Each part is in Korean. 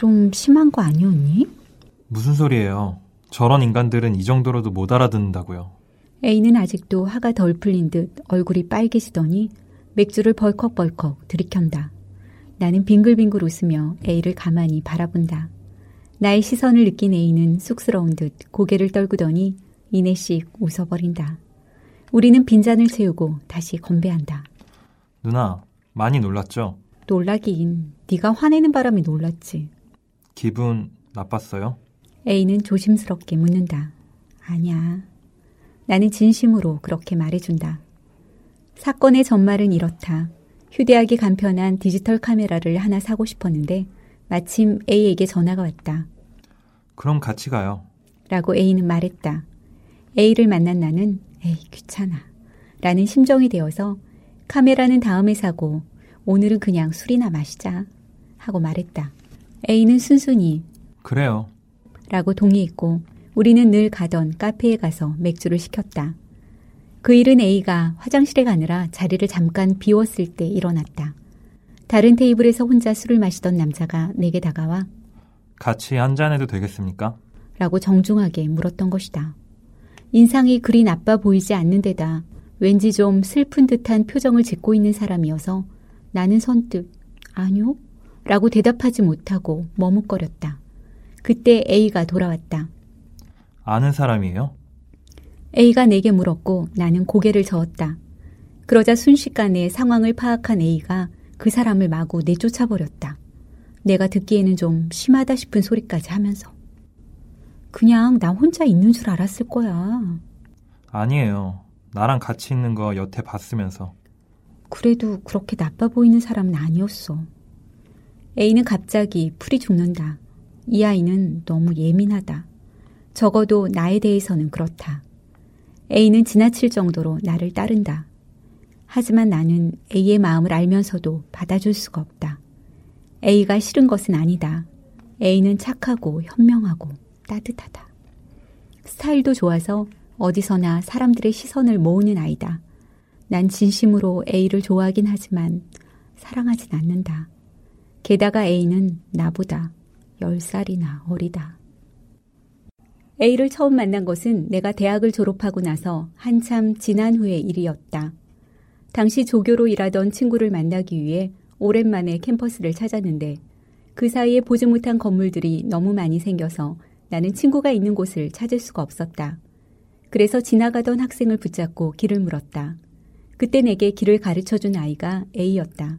좀 심한 거 아니었니? 무슨 소리예요? 저런 인간들은 이 정도로도 못 알아듣는다고요. A는 아직도 화가 덜 풀린 듯 얼굴이 빨개지더니 맥주를 벌컥벌컥 들이켠다. 나는 빙글빙글 웃으며 A를 가만히 바라본다. 나의 시선을 느낀 A는 쑥스러운 듯 고개를 떨구더니 이내씩 웃어버린다. 우리는 빈잔을 채우고 다시 건배한다. 누나, 많이 놀랐죠? 놀라긴 네가 화내는 바람에 놀랐지. 기분 나빴어요? A는 조심스럽게 묻는다. 아니야. 나는 진심으로 그렇게 말해준다. 사건의 전말은 이렇다. 휴대하기 간편한 디지털 카메라를 하나 사고 싶었는데 마침 A에게 전화가 왔다. 그럼 같이 가요. 라고 A는 말했다. A를 만난 나는 에이 귀찮아. 라는 심정이 되어서 카메라는 다음에 사고 오늘은 그냥 술이나 마시자 하고 말했다. A는 순순히 그래요. 라고 동의했고 우리는 늘 가던 카페에 가서 맥주를 시켰다. 그 일은 A가 화장실에 가느라 자리를 잠깐 비웠을 때 일어났다. 다른 테이블에서 혼자 술을 마시던 남자가 내게 다가와 같이 한 잔해도 되겠습니까? 라고 정중하게 물었던 것이다. 인상이 그리 나빠 보이지 않는 데다 왠지 좀 슬픈 듯한 표정을 짓고 있는 사람이어서 나는 선뜻 아니요? 라고 대답하지 못하고 머뭇거렸다. 그때 A가 돌아왔다. 아는 사람이에요? A가 내게 물었고 나는 고개를 저었다. 그러자 순식간에 상황을 파악한 A가 그 사람을 마구 내쫓아 버렸다. 내가 듣기에는 좀 심하다 싶은 소리까지 하면서. 그냥 나 혼자 있는 줄 알았을 거야. 아니에요. 나랑 같이 있는 거 여태 봤으면서. 그래도 그렇게 나빠 보이는 사람은 아니었어. A는 갑자기 풀이 죽는다. 이 아이는 너무 예민하다. 적어도 나에 대해서는 그렇다. A는 지나칠 정도로 나를 따른다. 하지만 나는 A의 마음을 알면서도 받아줄 수가 없다. A가 싫은 것은 아니다. A는 착하고 현명하고 따뜻하다. 스타일도 좋아서 어디서나 사람들의 시선을 모으는 아이다. 난 진심으로 A를 좋아하긴 하지만 사랑하진 않는다. 게다가 A는 나보다 10살이나 어리다. A를 처음 만난 것은 내가 대학을 졸업하고 나서 한참 지난 후의 일이었다. 당시 조교로 일하던 친구를 만나기 위해 오랜만에 캠퍼스를 찾았는데 그 사이에 보지 못한 건물들이 너무 많이 생겨서 나는 친구가 있는 곳을 찾을 수가 없었다. 그래서 지나가던 학생을 붙잡고 길을 물었다. 그때 내게 길을 가르쳐 준 아이가 A였다.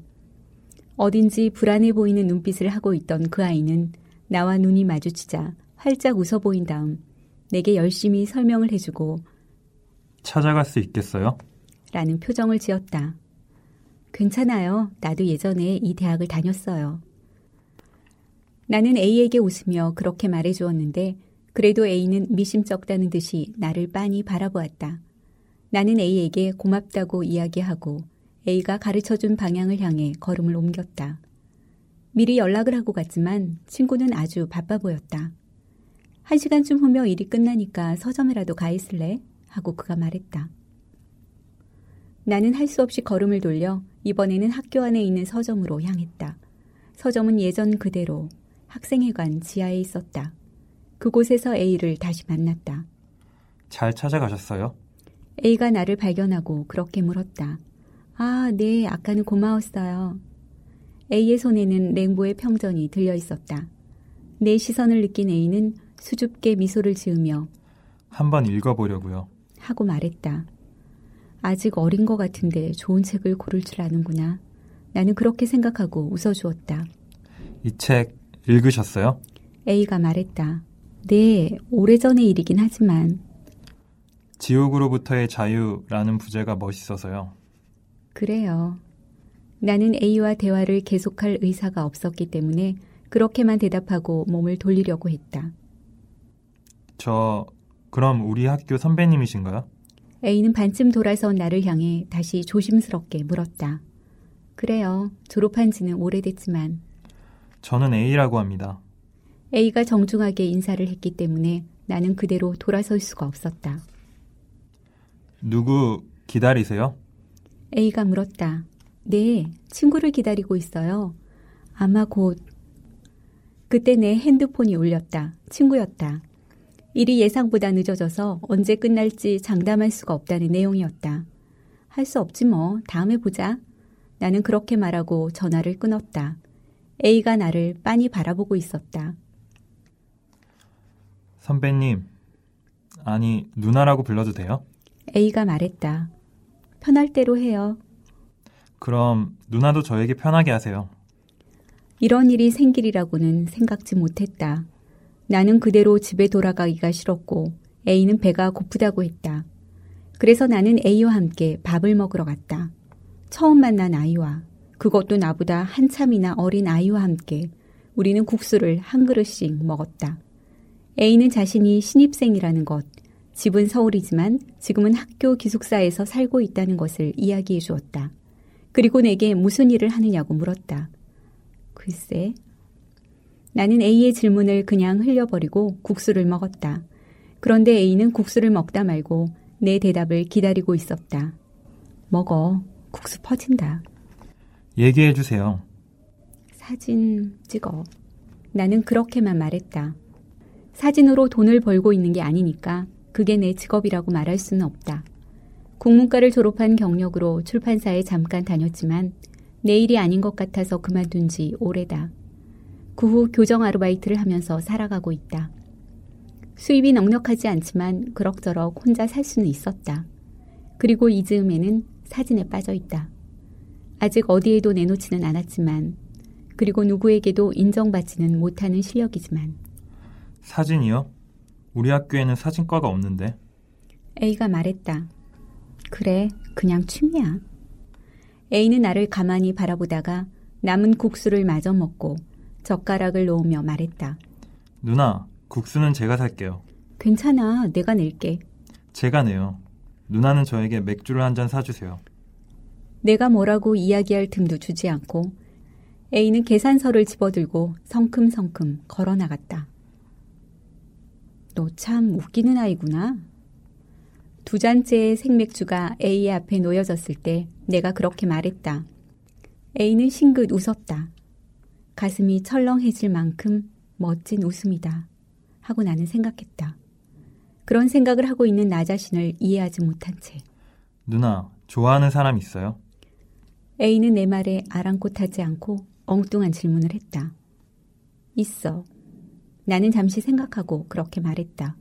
어딘지 불안해 보이는 눈빛을 하고 있던 그 아이는 나와 눈이 마주치자 활짝 웃어 보인 다음 내게 열심히 설명을 해주고 찾아갈 수 있겠어요? 라는 표정을 지었다. 괜찮아요. 나도 예전에 이 대학을 다녔어요. 나는 A에게 웃으며 그렇게 말해 주었는데 그래도 A는 미심쩍다는 듯이 나를 빤히 바라보았다. 나는 A에게 고맙다고 이야기하고 A가 가르쳐준 방향을 향해 걸음을 옮겼다. 미리 연락을 하고 갔지만 친구는 아주 바빠 보였다. 한 시간쯤 후면 일이 끝나니까 서점이라도 가 있을래? 하고 그가 말했다. 나는 할 수 없이 걸음을 돌려 이번에는 학교 안에 있는 서점으로 향했다. 서점은 예전 그대로 학생회관 지하에 있었다. 그곳에서 A를 다시 만났다. 잘 찾아가셨어요? A가 나를 발견하고 그렇게 물었다. 아, 네, 아까는 고마웠어요. A의 손에는 랭보의 평전이 들려 있었다. 내 시선을 느낀 A는 수줍게 미소를 지으며 한번 읽어보려고요. 하고 말했다. 아직 어린 것 같은데 좋은 책을 고를 줄 아는구나. 나는 그렇게 생각하고 웃어주었다. 이 책 읽으셨어요? A가 말했다. 네, 오래전의 일이긴 하지만. 지옥으로부터의 자유라는 부제가 멋있어서요. 그래요. 나는 A와 대화를 계속할 의사가 없었기 때문에 그렇게만 대답하고 몸을 돌리려고 했다. 저, 그럼 우리 학교 선배님이신가요? A는 반쯤 돌아서 나를 향해 다시 조심스럽게 물었다. 그래요. 졸업한 지는 오래됐지만. 저는 A라고 합니다. A가 정중하게 인사를 했기 때문에 나는 그대로 돌아설 수가 없었다. 누구 기다리세요? A가 물었다. 네, 친구를 기다리고 있어요. 아마 곧. 그때 내 핸드폰이 울렸다. 친구였다. 일이 예상보다 늦어져서 언제 끝날지 장담할 수가 없다는 내용이었다. 할 수 없지 뭐. 다음에 보자. 나는 그렇게 말하고 전화를 끊었다. A가 나를 빤히 바라보고 있었다. 선배님, 아니, 누나라고 불러도 돼요? A가 말했다. 편할 대로 해요. 그럼 누나도 저에게 편하게 하세요. 이런 일이 생길이라고는 생각지 못했다. 나는 그대로 집에 돌아가기가 싫었고 A는 배가 고프다고 했다. 그래서 나는 A와 함께 밥을 먹으러 갔다. 처음 만난 아이와 그것도 나보다 한참이나 어린 아이와 함께 우리는 국수를 한 그릇씩 먹었다. A는 자신이 신입생이라는 것, 집은 서울이지만 지금은 학교 기숙사에서 살고 있다는 것을 이야기해 주었다. 그리고 내게 무슨 일을 하느냐고 물었다. 글쎄. 나는 A의 질문을 그냥 흘려버리고 국수를 먹었다. 그런데 A는 국수를 먹다 말고 내 대답을 기다리고 있었다. 먹어. 국수 퍼진다. 얘기해 주세요. 사진 찍어. 나는 그렇게만 말했다. 사진으로 돈을 벌고 있는 게 아니니까 그게 내 직업이라고 말할 수는 없다. 국문과를 졸업한 경력으로 출판사에 잠깐 다녔지만 내 일이 아닌 것 같아서 그만둔 지 오래다. 그 후 교정 아르바이트를 하면서 살아가고 있다. 수입이 넉넉하지 않지만 그럭저럭 혼자 살 수는 있었다. 그리고 이 즈음에는 사진에 빠져 있다. 아직 어디에도 내놓지는 않았지만, 그리고 누구에게도 인정받지는 못하는 실력이지만. 사진이요? 우리 학교에는 사진과가 없는데. A가 말했다. 그래, 그냥 취미야. A는 나를 가만히 바라보다가 남은 국수를 마저 먹고 젓가락을 놓으며 말했다. 누나, 국수는 제가 살게요. 괜찮아, 내가 낼게. 제가 내요. 누나는 저에게 맥주를 한 잔 사주세요. 내가 뭐라고 이야기할 틈도 주지 않고 A는 계산서를 집어들고 성큼성큼 걸어 나갔다. 너 참 웃기는 아이구나. 두 잔째의 생맥주가 A의 앞에 놓여졌을 때 내가 그렇게 말했다. A는 싱긋 웃었다. 가슴이 철렁해질 만큼 멋진 웃음이다. 하고 나는 생각했다. 그런 생각을 하고 있는 나 자신을 이해하지 못한 채. 누나, 좋아하는 사람 있어요? A는 내 말에 아랑곳하지 않고 엉뚱한 질문을 했다. 있어. 나는 잠시 생각하고 그렇게 말했다.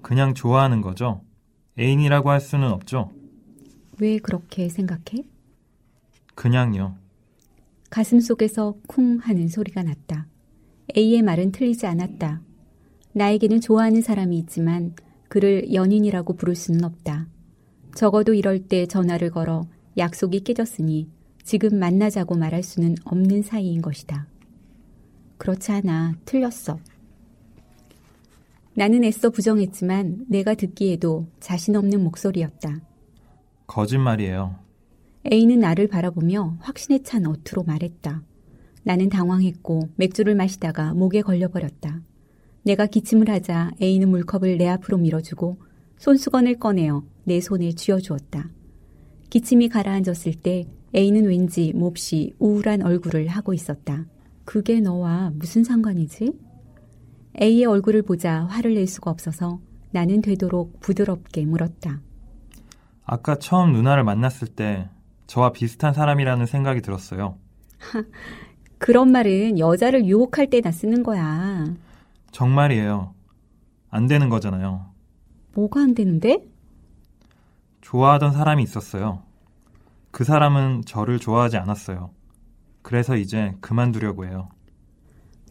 그냥 좋아하는 거죠? 애인이라고 할 수는 없죠? 왜 그렇게 생각해? 그냥요. 가슴 속에서 쿵 하는 소리가 났다. A의 말은 틀리지 않았다. 나에게는 좋아하는 사람이 있지만 그를 연인이라고 부를 수는 없다. 적어도 이럴 때 전화를 걸어 약속이 깨졌으니 지금 만나자고 말할 수는 없는 사이인 것이다. 그렇지 않아. 틀렸어. 나는 애써 부정했지만 내가 듣기에도 자신 없는 목소리였다. 거짓말이에요. A는 나를 바라보며 확신에 찬 어투로 말했다. 나는 당황했고 맥주를 마시다가 목에 걸려버렸다. 내가 기침을 하자 A는 물컵을 내 앞으로 밀어주고 손수건을 꺼내어 내 손에 쥐어주었다. 기침이 가라앉았을 때 A는 왠지 몹시 우울한 얼굴을 하고 있었다. 그게 너와 무슨 상관이지? A의 얼굴을 보자 화를 낼 수가 없어서 나는 되도록 부드럽게 물었다. 아까 처음 누나를 만났을 때 저와 비슷한 사람이라는 생각이 들었어요. 그런 말은 여자를 유혹할 때나 쓰는 거야. 정말이에요. 안 되는 거잖아요. 뭐가 안 되는데? 좋아하던 사람이 있었어요. 그 사람은 저를 좋아하지 않았어요. 그래서 이제 그만두려고 해요.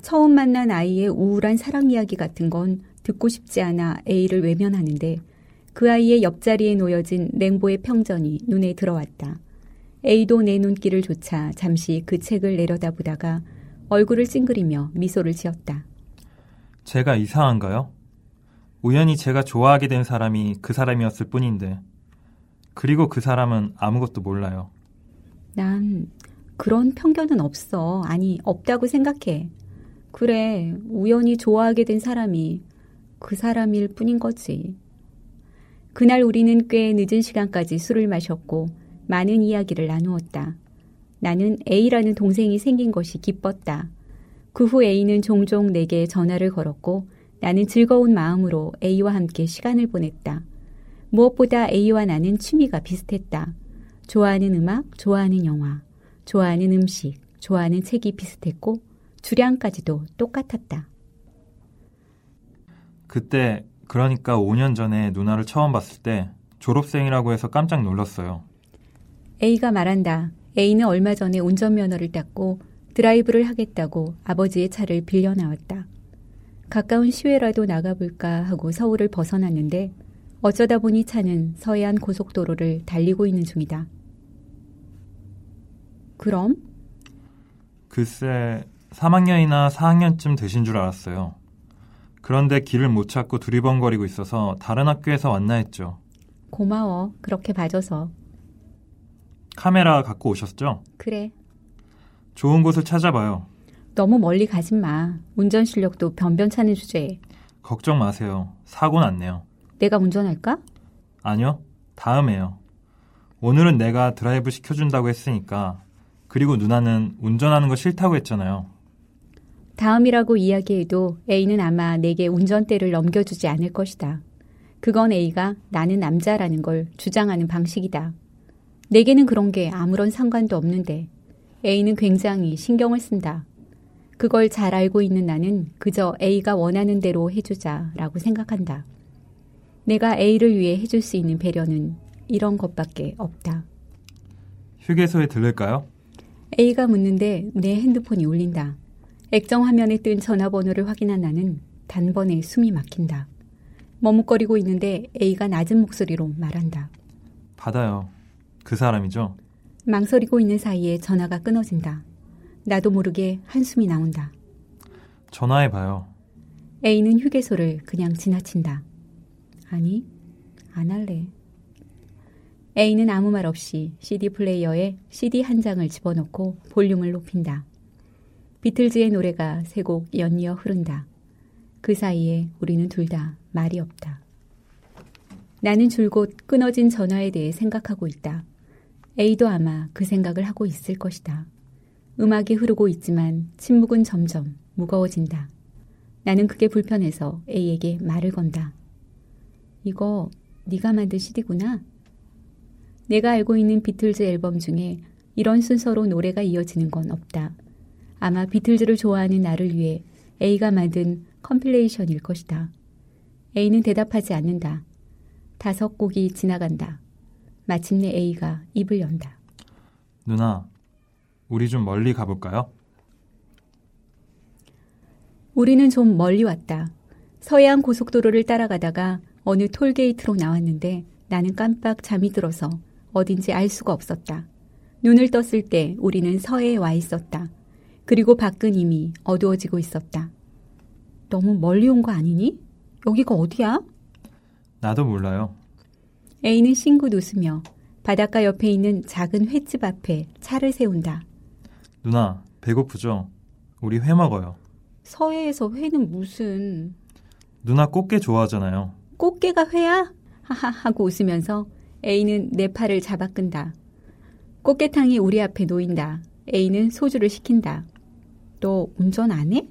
처음 만난 아이의 우울한 사랑 이야기 같은 건 듣고 싶지 않아 A를 외면하는데 그 아이의 옆자리에 놓여진 랭보의 평전이 눈에 들어왔다. A도 내 눈길을 조차 잠시 그 책을 내려다보다가 얼굴을 찡그리며 미소를 지었다. 제가 이상한가요? 우연히 제가 좋아하게 된 사람이 그 사람이었을 뿐인데, 그리고 그 사람은 아무것도 몰라요. 난 그런 편견은 없어. 아니, 없다고 생각해. 그래, 우연히 좋아하게 된 사람이 그 사람일 뿐인 거지. 그날 우리는 꽤 늦은 시간까지 술을 마셨고 많은 이야기를 나누었다. 나는 A라는 동생이 생긴 것이 기뻤다. 그 후 A는 종종 내게 전화를 걸었고 나는 즐거운 마음으로 A와 함께 시간을 보냈다. 무엇보다 A와 나는 취미가 비슷했다. 좋아하는 음악, 좋아하는 영화, 좋아하는 음식, 좋아하는 책이 비슷했고 주량까지도 똑같았다. 그때 그러니까 5년 전에 누나를 처음 봤을 때 졸업생이라고 해서 깜짝 놀랐어요. A가 말한다. A는 얼마 전에 운전면허를 땄고 드라이브를 하겠다고 아버지의 차를 빌려 나왔다. 가까운 시외라도 나가볼까 하고 서울을 벗어났는데 어쩌다 보니 차는 서해안 고속도로를 달리고 있는 중이다. 그럼? 글쎄, 3학년이나 4학년쯤 되신 줄 알았어요. 그런데 길을 못 찾고 두리번거리고 있어서 다른 학교에서 왔나 했죠. 고마워. 그렇게 봐줘서. 카메라 갖고 오셨죠? 그래. 좋은 곳을 찾아봐요. 너무 멀리 가진 마. 운전 실력도 변변찮은 주제에. 걱정 마세요. 사고 났네요. 내가 운전할까? 아니요. 다음에요. 오늘은 내가 드라이브 시켜준다고 했으니까. 그리고 누나는 운전하는 거 싫다고 했잖아요. 다음이라고 이야기해도 A는 아마 내게 운전대를 넘겨주지 않을 것이다. 그건 A가 나는 남자라는 걸 주장하는 방식이다. 내게는 그런 게 아무런 상관도 없는데 A는 굉장히 신경을 쓴다. 그걸 잘 알고 있는 나는 그저 A가 원하는 대로 해주자라고 생각한다. 내가 A를 위해 해줄 수 있는 배려는 이런 것밖에 없다. 휴게소에 들를까요? A가 묻는데 내 핸드폰이 울린다. 액정 화면에 뜬 전화번호를 확인한 나는 단번에 숨이 막힌다. 머뭇거리고 있는데 A가 낮은 목소리로 말한다. 받아요. 그 사람이죠? 망설이고 있는 사이에 전화가 끊어진다. 나도 모르게 한숨이 나온다. 전화해봐요. A는 휴게소를 그냥 지나친다. 아니, 안 할래. A는 아무 말 없이 CD 플레이어에 CD 한 장을 집어넣고 볼륨을 높인다. 비틀즈의 노래가 세 곡 연이어 흐른다. 그 사이에 우리는 둘 다 말이 없다. 나는 줄곧 끊어진 전화에 대해 생각하고 있다. A도 아마 그 생각을 하고 있을 것이다. 음악이 흐르고 있지만 침묵은 점점 무거워진다. 나는 그게 불편해서 A에게 말을 건다. 이거 네가 만든 CD구나. 내가 알고 있는 비틀즈 앨범 중에 이런 순서로 노래가 이어지는 건 없다. 아마 비틀즈를 좋아하는 나를 위해 A가 만든 compilation일 것이다. A는 대답하지 않는다. 다섯 곡이 지나간다. 마침내 A가 입을 연다. 누나, 우리 좀 멀리 가볼까요? 우리는 좀 멀리 왔다. 서해안 고속도로를 따라가다가 어느 톨게이트로 나왔는데 나는 깜빡 잠이 들어서 어딘지 알 수가 없었다. 눈을 떴을 때 우리는 서해에 와 있었다. 그리고 밖은 이미 어두워지고 있었다. 너무 멀리 온 거 아니니? 여기가 어디야? 나도 몰라요. A는 싱긋 웃으며 바닷가 옆에 있는 작은 횟집 앞에 차를 세운다. 누나, 배고프죠? 우리 회 먹어요. 서해에서 회는 무슨... 누나 꽃게 좋아하잖아요. 꽃게가 회야? 하하 하고 웃으면서 A는 내 팔을 잡아 끈다. 꽃게탕이 우리 앞에 놓인다. A는 소주를 시킨다. 너 운전 안 해?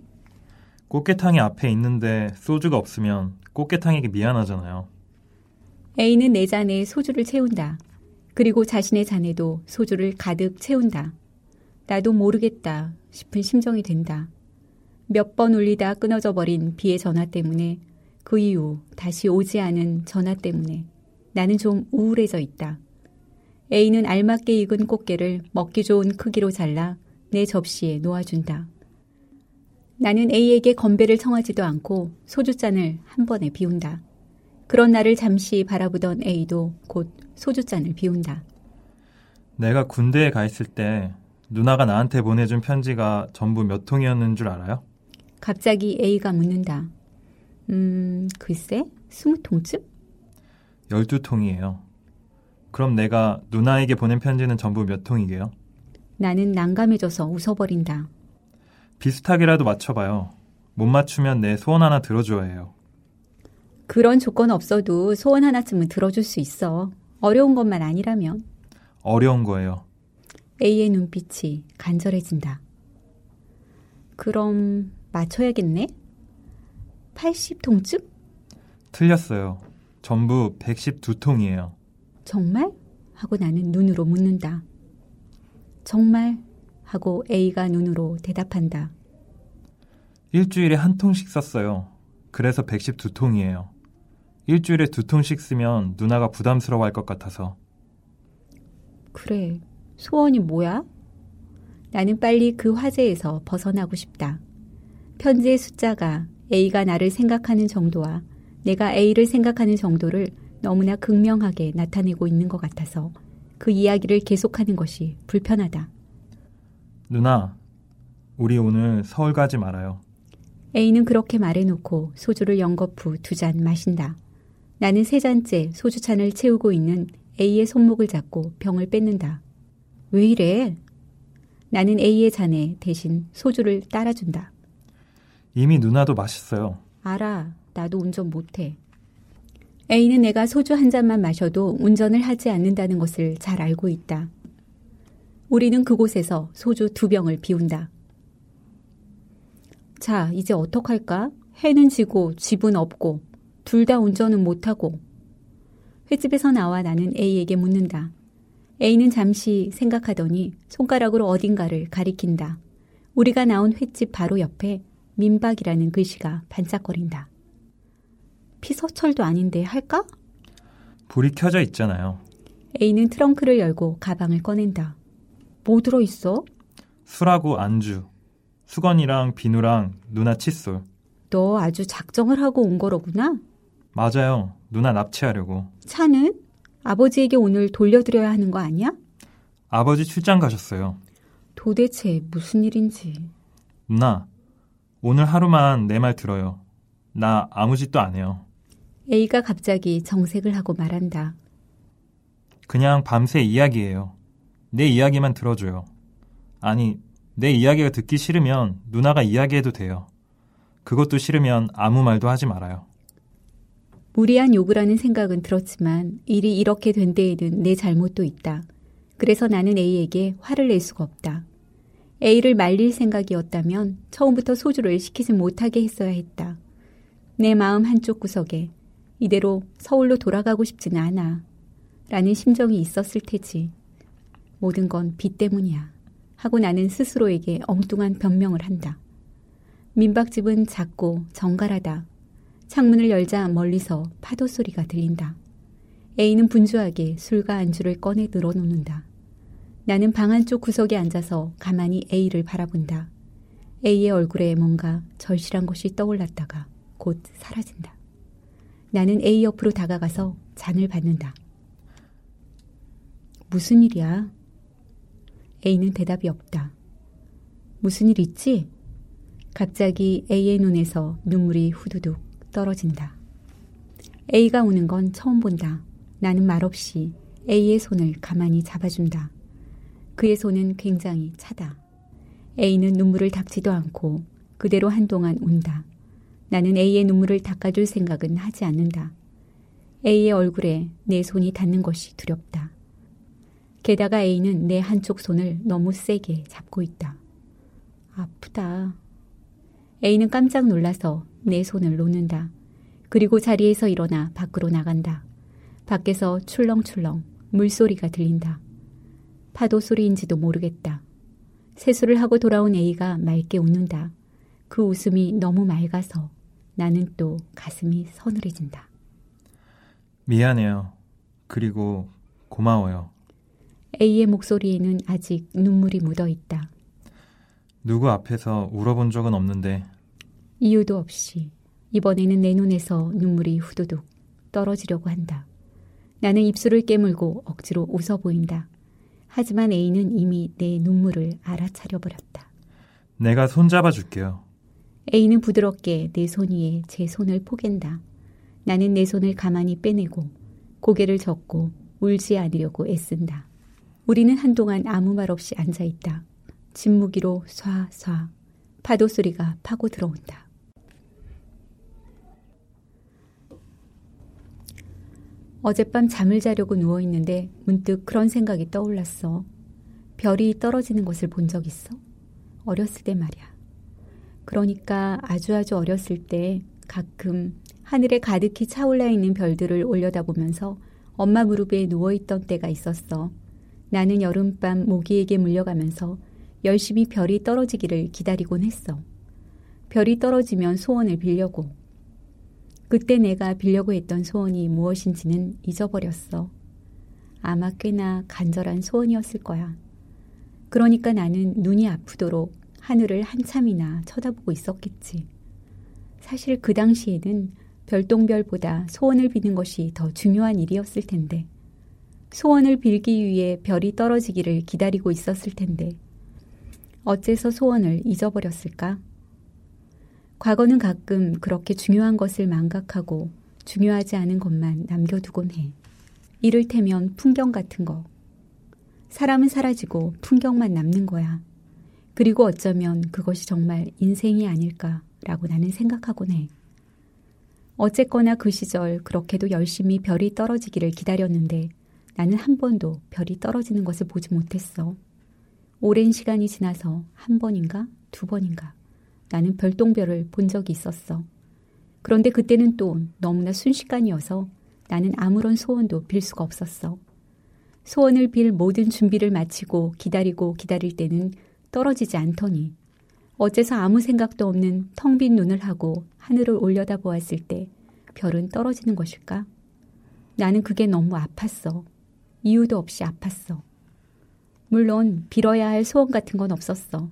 꽃게탕이 앞에 있는데 소주가 없으면 꽃게탕에게 미안하잖아요. A는 내 잔에 소주를 채운다. 그리고 자신의 잔에도 소주를 가득 채운다. 나도 모르겠다 싶은 심정이 된다. 몇 번 울리다 끊어져 버린 비의 전화 때문에 그 이후 다시 오지 않은 전화 때문에 나는 좀 우울해져 있다. A는 알맞게 익은 꽃게를 먹기 좋은 크기로 잘라 내 접시에 놓아준다. 나는 A에게 건배를 청하지도 않고 소주잔을 한 번에 비운다. 그런 나를 잠시 바라보던 A도 곧 소주잔을 비운다. 내가 군대에 가 있을 때 누나가 나한테 보내준 편지가 전부 몇 통이었는 줄 알아요? 갑자기 A가 묻는다. 음, 글쎄, 스무 통쯤? 12통이에요. 그럼 내가 누나에게 보낸 편지는 전부 몇 통이게요? 나는 난감해져서 웃어버린다. 비슷하게라도 맞춰봐요. 못 맞추면 내 소원 하나 들어줘야 해요. 그런 조건 없어도 소원 하나쯤은 들어줄 수 있어. 어려운 것만 아니라면. 어려운 거예요. A의 눈빛이 간절해진다. 그럼 맞춰야겠네? 80 통쯤? 틀렸어요. 전부 112통이에요. 정말? 하고 나는 눈으로 묻는다. 정말? 하고 A가 눈으로 대답한다. 일주일에 한 통씩 썼어요. 그래서 112통이에요. 일주일에 두 통씩 쓰면 누나가 부담스러워 할 것 같아서. 그래. 소원이 뭐야? 나는 빨리 그 화제에서 벗어나고 싶다. 편지의 숫자가 A가 나를 생각하는 정도와 내가 A를 생각하는 정도를 너무나 극명하게 나타내고 있는 것 같아서 그 이야기를 계속하는 것이 불편하다. 누나, 우리 오늘 서울 가지 말아요. A는 그렇게 말해놓고 소주를 연거푸 두 잔 마신다. 나는 세 잔째 소주잔을 채우고 있는 A의 손목을 잡고 병을 뺏는다. 왜 이래? 나는 A의 잔에 대신 소주를 따라준다. 이미 누나도 마셨어요. 알아. 나도 운전 못해. A는 내가 소주 한 잔만 마셔도 운전을 하지 않는다는 것을 잘 알고 있다. 우리는 그곳에서 소주 두 병을 비운다. 자, 이제 어떡할까? 해는 지고 집은 없고 둘 다 운전은 못하고 횟집에서 나와 나는 A에게 묻는다. A는 잠시 생각하더니 손가락으로 어딘가를 가리킨다. 우리가 나온 횟집 바로 옆에 민박이라는 글씨가 반짝거린다. 피서철도 아닌데 할까? 불이 켜져 있잖아요. A는 트렁크를 열고 가방을 꺼낸다. 뭐 들어있어? 술하고 안주, 수건이랑 비누랑 누나 칫솔. 너 아주 작정을 하고 온 거로구나? 맞아요. 누나 납치하려고. 차는? 아버지에게 오늘 돌려드려야 하는 거 아니야? 아버지 출장 가셨어요. 도대체 무슨 일인지. 누나, 오늘 하루만 내 말 들어요. 나 아무 짓도 안 해요. A가 갑자기 정색을 하고 말한다. 그냥 밤새 이야기해요. 내 이야기만 들어줘요. 아니, 내 이야기가 듣기 싫으면 누나가 이야기해도 돼요. 그것도 싫으면 아무 말도 하지 말아요. 무리한 요구라는 생각은 들었지만 일이 이렇게 된 데에는 내 잘못도 있다. 그래서 나는 A에게 화를 낼 수가 없다. A를 말릴 생각이었다면 처음부터 소주를 시키지 못하게 했어야 했다. 내 마음 한쪽 구석에 이대로 서울로 돌아가고 싶지는 않아. 라는 심정이 있었을 테지. 모든 건 빚 때문이야. 하고 나는 스스로에게 엉뚱한 변명을 한다. 민박집은 작고 정갈하다. 창문을 열자 멀리서 파도 소리가 들린다. A는 분주하게 술과 안주를 꺼내 늘어놓는다. 나는 방 안쪽 구석에 앉아서 가만히 A를 바라본다. A의 얼굴에 뭔가 절실한 것이 떠올랐다가 곧 사라진다. 나는 A 옆으로 다가가서 잔을 받는다. 무슨 일이야? A는 대답이 없다. 무슨 일 있지? 갑자기 A의 눈에서 눈물이 후두둑 떨어진다. A가 우는 건 처음 본다. 나는 말없이 A의 손을 가만히 잡아준다. 그의 손은 굉장히 차다. A는 눈물을 닦지도 않고 그대로 한동안 운다. 나는 A의 눈물을 닦아줄 생각은 하지 않는다. A의 얼굴에 내 손이 닿는 것이 두렵다. 게다가 A는 내 한쪽 손을 너무 세게 잡고 있다. 아프다. A는 깜짝 놀라서 내 손을 놓는다. 그리고 자리에서 일어나 밖으로 나간다. 밖에서 출렁출렁 물소리가 들린다. 파도 소리인지도 모르겠다. 세수를 하고 돌아온 A가 맑게 웃는다. 그 웃음이 너무 맑아서 나는 또 가슴이 서늘해진다. 미안해요. 그리고 고마워요. A의 목소리에는 아직 눈물이 묻어 있다. 누구 앞에서 울어본 적은 없는데 이유도 없이 이번에는 내 눈에서 눈물이 후두둑 떨어지려고 한다. 나는 입술을 깨물고 억지로 웃어 보인다. 하지만 A는 이미 내 눈물을 알아차려 버렸다. 내가 손잡아 줄게요. A는 부드럽게 내 손 위에 제 손을 포갠다. 나는 내 손을 가만히 빼내고 고개를 젓고 울지 않으려고 애쓴다. 우리는 한동안 아무 말 없이 앉아 있다. 진무기로 쏴쏴 파도 소리가 파고 들어온다. 어젯밤 잠을 자려고 누워 있는데 문득 그런 생각이 떠올랐어. 별이 떨어지는 것을 본 적 있어? 어렸을 때 말이야. 그러니까 아주 아주 어렸을 때 가끔 하늘에 가득히 차올라 있는 별들을 올려다보면서 엄마 무릎에 누워 있던 때가 있었어. 나는 여름밤 모기에게 물려가면서 열심히 별이 떨어지기를 기다리곤 했어. 별이 떨어지면 소원을 빌려고. 그때 내가 빌려고 했던 소원이 무엇인지는 잊어버렸어. 아마 꽤나 간절한 소원이었을 거야. 그러니까 나는 눈이 아프도록 하늘을 한참이나 쳐다보고 있었겠지. 사실 그 당시에는 별똥별보다 소원을 비는 것이 더 중요한 일이었을 텐데, 소원을 빌기 위해 별이 떨어지기를 기다리고 있었을 텐데, 어째서 소원을 잊어버렸을까? 과거는 가끔 그렇게 중요한 것을 망각하고 중요하지 않은 것만 남겨두곤 해. 이를테면 풍경 같은 거. 사람은 사라지고 풍경만 남는 거야. 그리고 어쩌면 그것이 정말 인생이 아닐까라고 나는 생각하곤 해. 어쨌거나 그 시절 그렇게도 열심히 별이 떨어지기를 기다렸는데 나는 한 번도 별이 떨어지는 것을 보지 못했어. 오랜 시간이 지나서 한 번인가 두 번인가 나는 별똥별을 본 적이 있었어. 그런데 그때는 또 너무나 순식간이어서 나는 아무런 소원도 빌 수가 없었어. 소원을 빌 모든 준비를 마치고 기다리고 기다릴 때는 떨어지지 않더니 어째서 아무 생각도 없는 텅 빈 눈을 하고 하늘을 올려다 보았을 때 별은 떨어지는 것일까? 나는 그게 너무 아팠어. 이유도 없이 아팠어. 물론 빌어야 할 소원 같은 건 없었어.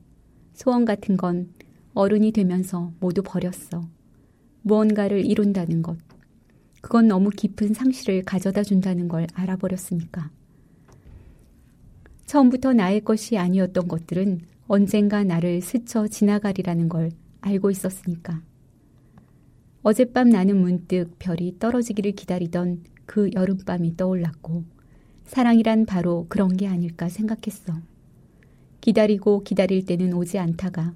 소원 같은 건 어른이 되면서 모두 버렸어. 무언가를 이룬다는 것. 그건 너무 깊은 상실을 가져다 준다는 걸 알아버렸으니까. 처음부터 나의 것이 아니었던 것들은 언젠가 나를 스쳐 지나가리라는 걸 알고 있었으니까. 어젯밤 나는 문득 별이 떨어지기를 기다리던 그 여름밤이 떠올랐고, 사랑이란 바로 그런 게 아닐까 생각했어. 기다리고 기다릴 때는 오지 않다가,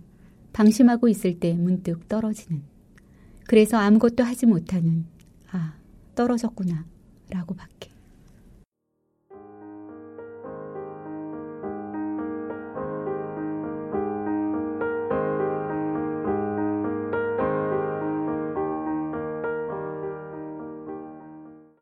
방심하고 있을 때 문득 떨어지는. 그래서 아무것도 하지 못하는, 아, 떨어졌구나, 라고 밖에.